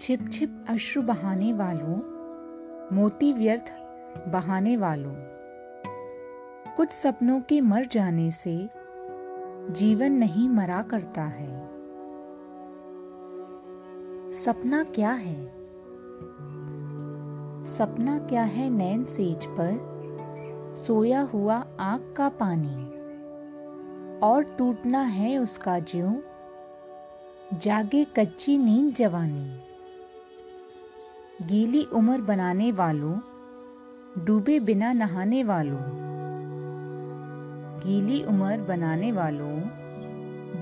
छिप छिप अश्रु बहाने वालों, मोती व्यर्थ बहाने वालों। कुछ सपनों के मर जाने से जीवन नहीं मरा करता है। सपना क्या है? सपना क्या है नैन सेज पर? सोया हुआ आँख का पानी। और टूटना है उसका ज्यों? जागे कच्ची नींद जवानी। गीली उम्र बनाने वालों, डूबे बिना नहाने वालों। गीली उम्र बनाने वालों,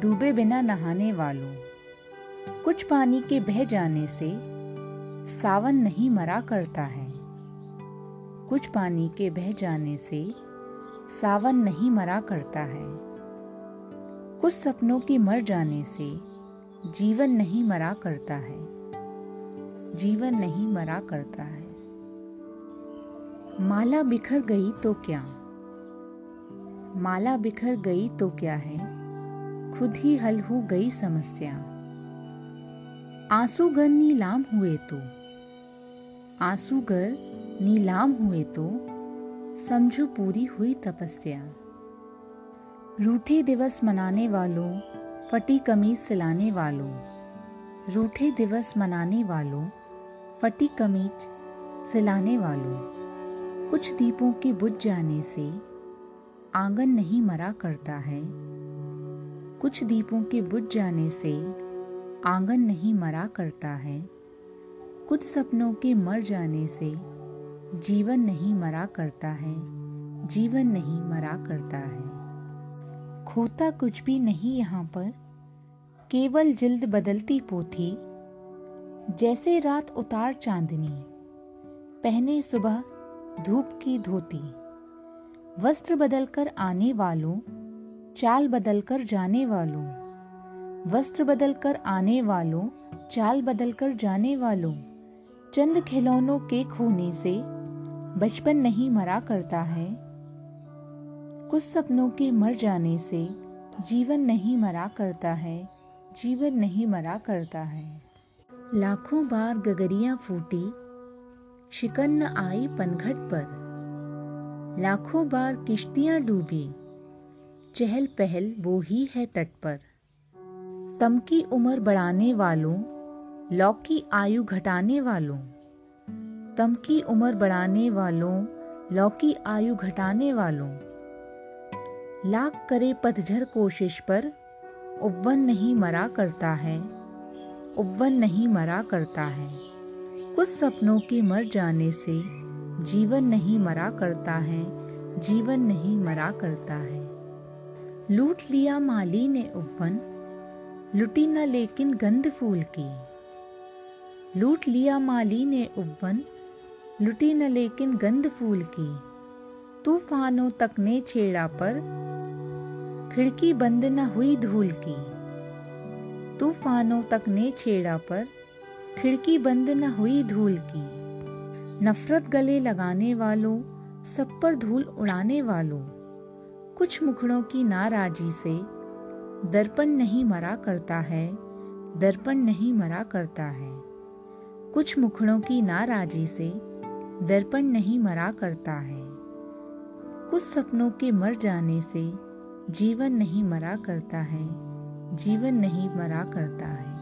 डूबे बिना नहाने वालों। कुछ पानी के बह जाने से सावन नहीं मरा करता है। कुछ पानी के बह जाने से सावन नहीं मरा करता है। कुछ सपनों के मर जाने से जीवन नहीं मरा करता है। जीवन नहीं मरा करता है। माला बिखर गई तो क्या? माला बिखर गई तो क्या है? खुद ही हल हो गई समस्या। आंसूगर नीलाम हुए तो। आंसूगर नीलाम हुए तो। समझो पूरी हुई तपस्या। रूठे दिवस मनाने वालों फटी कमीज सिलाने वालों। रूठे दिवस मनाने वालों फटी कमीज सिलाने वालों, कुछ दीपों के बुझ जाने से आँगन नहीं मरा करता है। कुछ दीपों के बुझ जाने से आँगन नहीं मरा करता है। कुछ सपनों के मर जाने से जीवन नहीं मरा करता है। जीवन नहीं मरा करता है। खोता कुछ भी नहीं यहाँ पर। केवल जिल्द बदलती पोथी जैसे रात उतार चांदनी, पहने सुबह धूप की धोती। वस्त्र बदलकर आने वालों, चाल बदलकर जाने वालों। वस्त्र बदलकर आने वालों, चाल बदलकर जाने वालों। चंद खिलौनों के खोने से बचपन नहीं मरा करता है। कुछ सपनों के मर जाने से जीवन नहीं मरा करता है, जीवन नहीं मरा करता है। लाखों बार गगरियाँ फूटी, शिकन न आई पनघट पर। लाखों बार किश्तियाँ डूबी, चहल पहल वो ही है तट पर। तम की उम्र बढ़ाने वालों लौकी आयु घटाने वालों। तम की उम्र बढ़ाने वालों लौकी आयु घटाने वालों। लाख करे पतझर कोशिश पर, उब्बन नहीं मरा करता है। उब्बन नहीं मरा करता है। कुछ सपनों के मर जाने से जीवन नहीं मरा करता है, जीवन नहीं मरा करता है। लूट लिया माली ने उपवन लुटी न लेकिन गंध फूल की। लूट लिया माली ने उपवन लुटी न लेकिन गंध फूल की। तूफानों तक ने छेड़ा पर, खिड़की बंद न हुई धूल की। तूफानों तक ने छेड़ा पर, खिड़की बंद न हुई धूल की। नफरत गले लगाने वालों, सब पर धूल उड़ाने वालों। कुछ मुखड़ों की नाराजी से, दर्पण नहीं मरा करता है, दर्पण नहीं मरा करता है। कुछ मुखड़ों की नाराजी से, दर्पण नहीं मरा करता है। कुछ सपनों के मर जाने से, जीवन नहीं मरा करता है। जीवन नहीं मरा करता है।